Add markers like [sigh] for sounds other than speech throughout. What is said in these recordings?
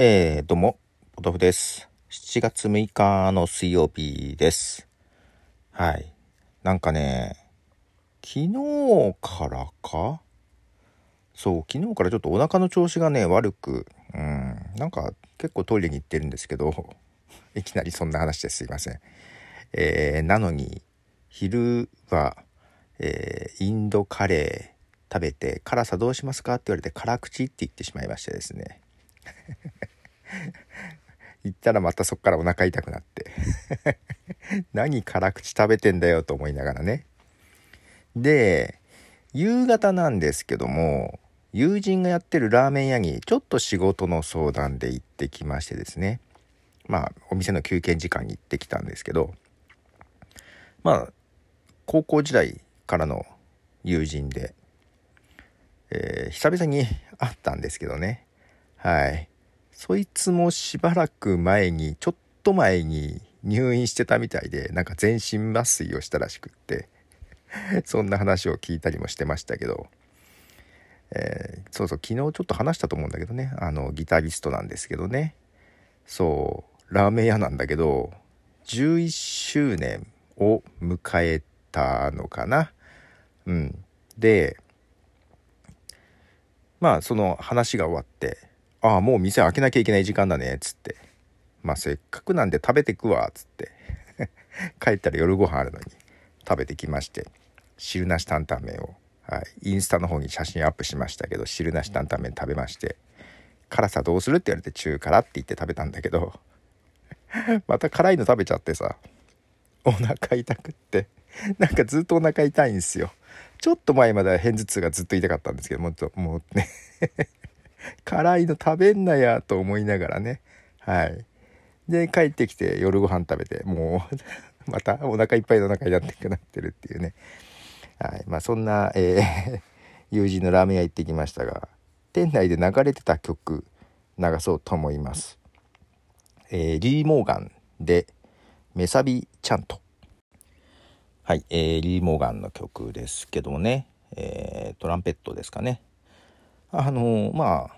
えー、どうも、ポトフです。7月6日の水曜日です。はい。なんかね、昨日からか？そう、昨日からちょっとお腹の調子がね、悪く、うん、なんか結構トイレに行ってるんですけど、[laughs] いきなりそんな話ですいません。えー、なのに、昼は、えーインドカレー食べて、辛さどうしますか？って言われて、辛口って言ってしまいましてですね。行ったらまたそっからお腹痛くなって。[laughs] 何辛口食べてんだよと思いながらね。で夕方なんですけども友人がやってるラーメン屋にちょっと仕事の相談で行ってきましてですね。まあお店の休憩時間に行ってきたんですけどまあ高校時代からの友人で、えー久々に会ったんですけどね。はい。そいつもしばらく前にちょっと前に入院してたみたいでなんか全身麻酔をしたらしくって [laughs] そんな話を聞いたりもしてましたけど、えーそうそう昨日ちょっと話したと思うんだけどねあのギタリストなんですけどね。そうラーメン屋なんだけど11周年を迎えたのかな。うん。でまあその話が終わって「ああもう店開けなきゃいけない時間だね」っつって「まあせっかくなんで食べてくわ」っつって。[laughs] 帰ったら夜ご飯あるのに食べてきまして汁なし担々麺を、はい、インスタの方に写真アップしましたけど汁なし担々麺食べまして辛さどうするって言われて中辛って言って食べたんだけど [laughs] また辛いの食べちゃってさお腹痛くってなんかずっとお腹痛いんですよ。ちょっと前までは片頭痛がずっと痛かったんですけどもっともうね。辛いの食べんなやと思いながらね。はい。で帰ってきて夜ご飯食べてもう [laughs] またお腹いっぱいのお腹になってくなってるっていうね。はい。まあそんな、えー [laughs] 友人のラーメン屋行ってきましたが店内で流れてた曲流そうと思います、えーリー・モーガンで「メサビちゃんと」はい、えーリー・モーガンの曲ですけどもね、えートランペットですかね。あのーまあ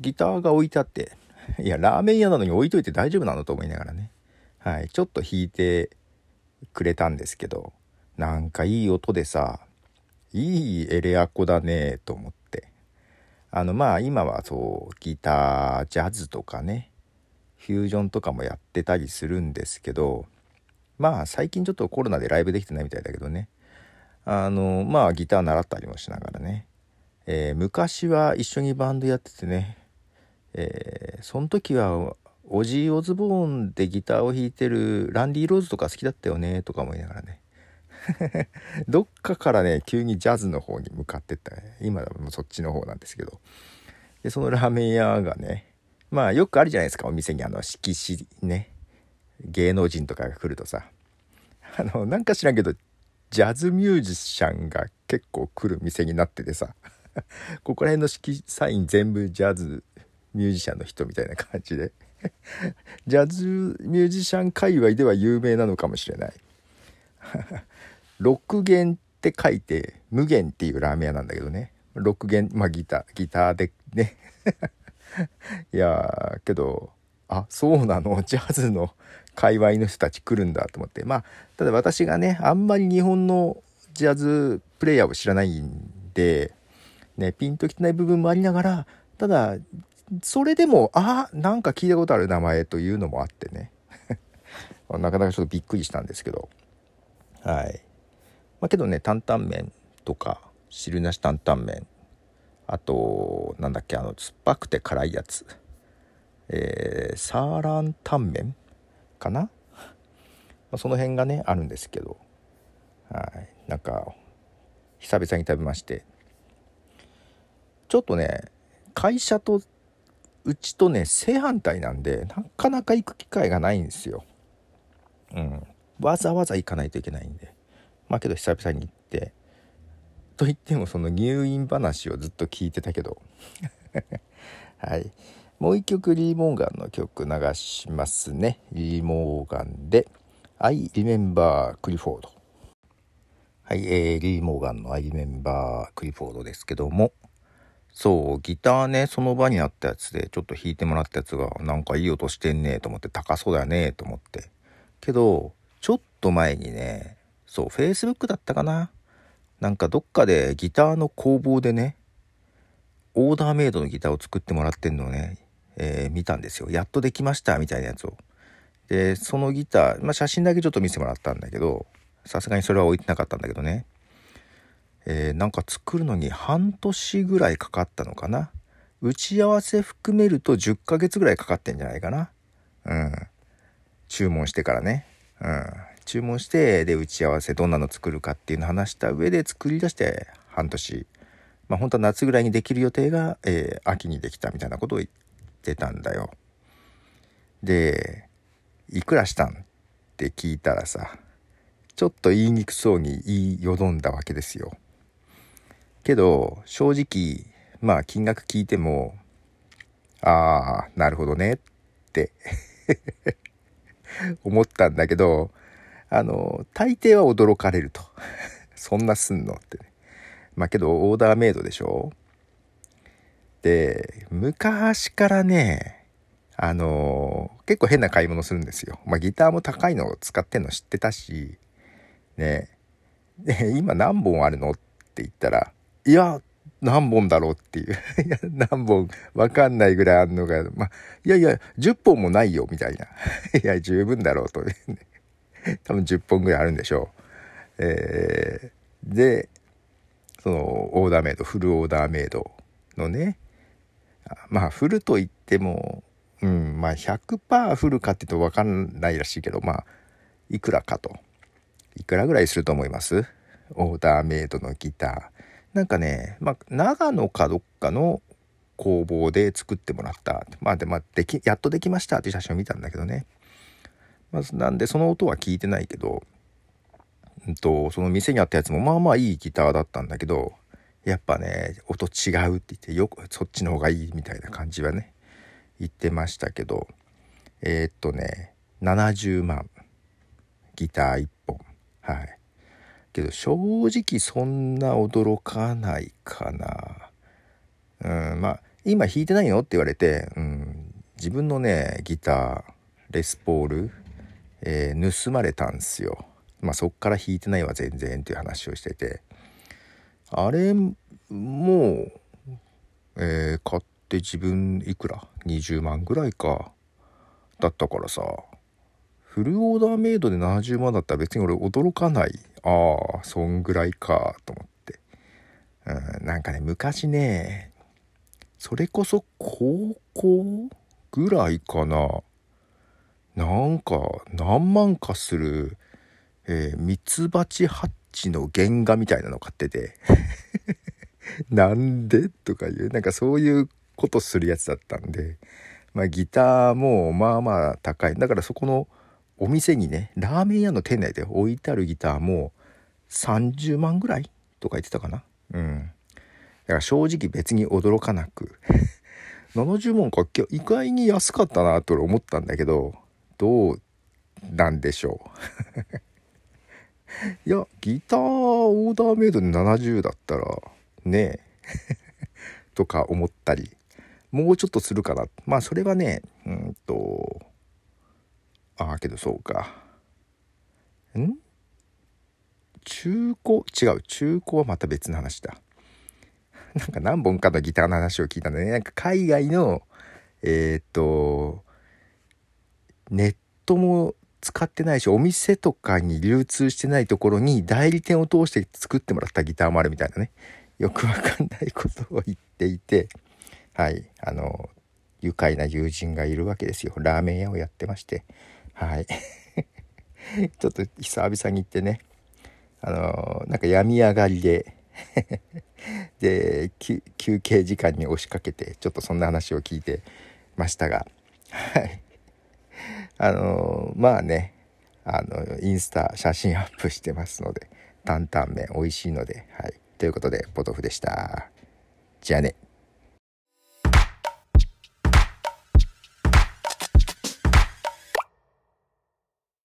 ギターが置いてあっていやラーメン屋なのに置いといて大丈夫なのと思いながらね。はい。ちょっと弾いてくれたんですけどなんかいい音でさいいエレアコだねと思って。あのまあ今はそうギタージャズとかねフュージョンとかもやってたりするんですけどまあ最近ちょっとコロナでライブできてないみたいだけどね。あのまあギター習ったりもしながらね、えー昔は一緒にバンドやっててね、えーその時はオジー・オズボーンでギターを弾いてるランディ・ローズとか好きだったよねとか思いながらね。[laughs] どっかからね急にジャズの方に向かってったね。今はもうそっちの方なんですけど。でそのラーメン屋がねまあよくあるじゃないですかお店に。あの色紙ね。芸能人とかが来るとさ。あのなんか知らんけどジャズミュージシャンが結構来る店になっててさ。[laughs] ここら辺の色サイン全部ジャズミュージシャンの人みたいな感じで。[laughs] ジャズミュージシャン界隈では有名なのかもしれない。[laughs] 六弦って書いて無弦っていうラーメン屋なんだけどね。六弦まあギターギターでね。[laughs] いやけどあそうなの？ジャズの界隈の人たち来るんだと思って。まあただ私がねあんまり日本のジャズプレイヤーを知らないんで、ね、ピンときてない部分もありながらただそれでもあなんか聞いたことある名前というのもあってね。[laughs] なかなかちょっとびっくりしたんですけど。はい。まあけどね担々麺とか汁なし担々麺。あとなんだっけあの酸っぱくて辛いやつ。えーサーランタンメンかな、まあ、その辺がねあるんですけど。はい。なんか久々に食べまして。ちょっとね会社とうちとね正反対なんでなかなか行く機会がないんですよ。うん。わざわざ行かないといけないんで。まあけど久々に行って。と言ってもその入院話をずっと聞いてたけど。[laughs] はい。もう一曲リー・モーガンの曲流しますね。リー・モーガンで「I Remember クリフォード」はい、えーリー・モーガンの「I Remember クリフォード」ですけども。そうギターねその場にあったやつでちょっと弾いてもらったやつがなんかいい音してんねと思って高そうだよねと思って。けどちょっと前にねそう Facebook だったかな。なんかどっかでギターの工房でねオーダーメイドのギターを作ってもらってんのをね、えー、見たんですよ。やっとできましたみたいなやつを。でそのギター、まあ、写真だけちょっと見せてもらったんだけどさすがにそれは置いてなかったんだけどね。えー、なんか作るのに半年ぐらいかかったのかな。打ち合わせ含めると10ヶ月ぐらいかかってんじゃないかな。うん。注文してからね。うん。注文してで打ち合わせどんなの作るかっていうの話した上で作り出して半年。まあ本当は夏ぐらいにできる予定が、えー、秋にできたみたいなことを言ってたんだよ。でいくらしたんって聞いたらさちょっと言いにくそうに言いよどんだわけですよ。けど正直まあ金額聞いてもああなるほどねって [laughs] 思ったんだけどあの大抵は驚かれると。[laughs] そんなすんのってね。まあけどオーダーメイドでしょ。で昔からねあの結構変な買い物するんですよ。まあギターも高いのを使ってんの知ってたしね。で今何本あるのって言ったらいや、何本だろうっていう。[laughs] いや、何本わかんないぐらいあんのが、まあ、いやいや、10本もないよ、みたいな。[laughs] いや、十分だろうと。ね [laughs] 多分10本ぐらいあるんでしょう。えー、で、その、オーダーメイド、フルオーダーメイドのね、まあ、フルと言っても、うん、まあ、100%フルかって言うとわかんないらしいけど、まあ、いくらかと。いくらぐらいすると思います？オーダーメイドのギター。なんかね、まあ、長野かどっかの工房で作ってもらった。まあで、まあ、でき、やっとできましたって写真を見たんだけどね。まず、なんでその音は聞いてないけど、うんと、その店にあったやつもまあまあいいギターだったんだけど、やっぱね、音違うって言って、よく、そっちの方がいいみたいな感じはね、言ってましたけど、えー、っとね、70万。ギター1本。はい。けど正直そんな驚かないかな。うん、まあ今弾いてないの？って言われて、うん、自分のねギターレスポール、えー、盗まれたんすよ。まあそっから弾いてないわ全然っていう話をしてて。あれもう、えー、買って自分いくら？20万ぐらいか。だったからさ。フルオーダーメイドで70万だったら別に俺驚かない。ああそんぐらいかと思って、うん、なんかね昔ねそれこそ高校ぐらいかな。なんか何万かするえ、ミツバチハッチの原画みたいなの買ってて。[laughs] なんで？とかいうなんかそういうことするやつだったんで。まあギターもまあまあ高い。だからそこのお店にねラーメン屋の店内で置いてあるギターも30万ぐらい？とか言ってたかな？うん。だから正直別に驚かなく。[laughs] 70万か意外に安かったなと思ったんだけどどうなんでしょう？[laughs] いやギターオーダーメイドで70だったらねえ。[laughs] とか思ったり。もうちょっとするかな。まあそれはねうんとああけどそうか。ん？中古？違う。中古はまた別の話だ。[laughs] なんか何本かのギターの話を聞いたんだね。なんか海外のえー、っとネットも使ってないしお店とかに流通してないところに代理店を通して作ってもらったギターもあるみたいなね。よくわかんないことを言っていて。はい。あの愉快な友人がいるわけですよ。ラーメン屋をやってまして。はい。[laughs] ちょっと久々に行ってね。あのなんか病み上がりで。[laughs] で休憩時間に押しかけてちょっとそんな話を聞いてましたが。はい。あのまあね。あのインスタ写真アップしてますので担々麺美味しいので。はい。ということでポトフでした。じゃあね。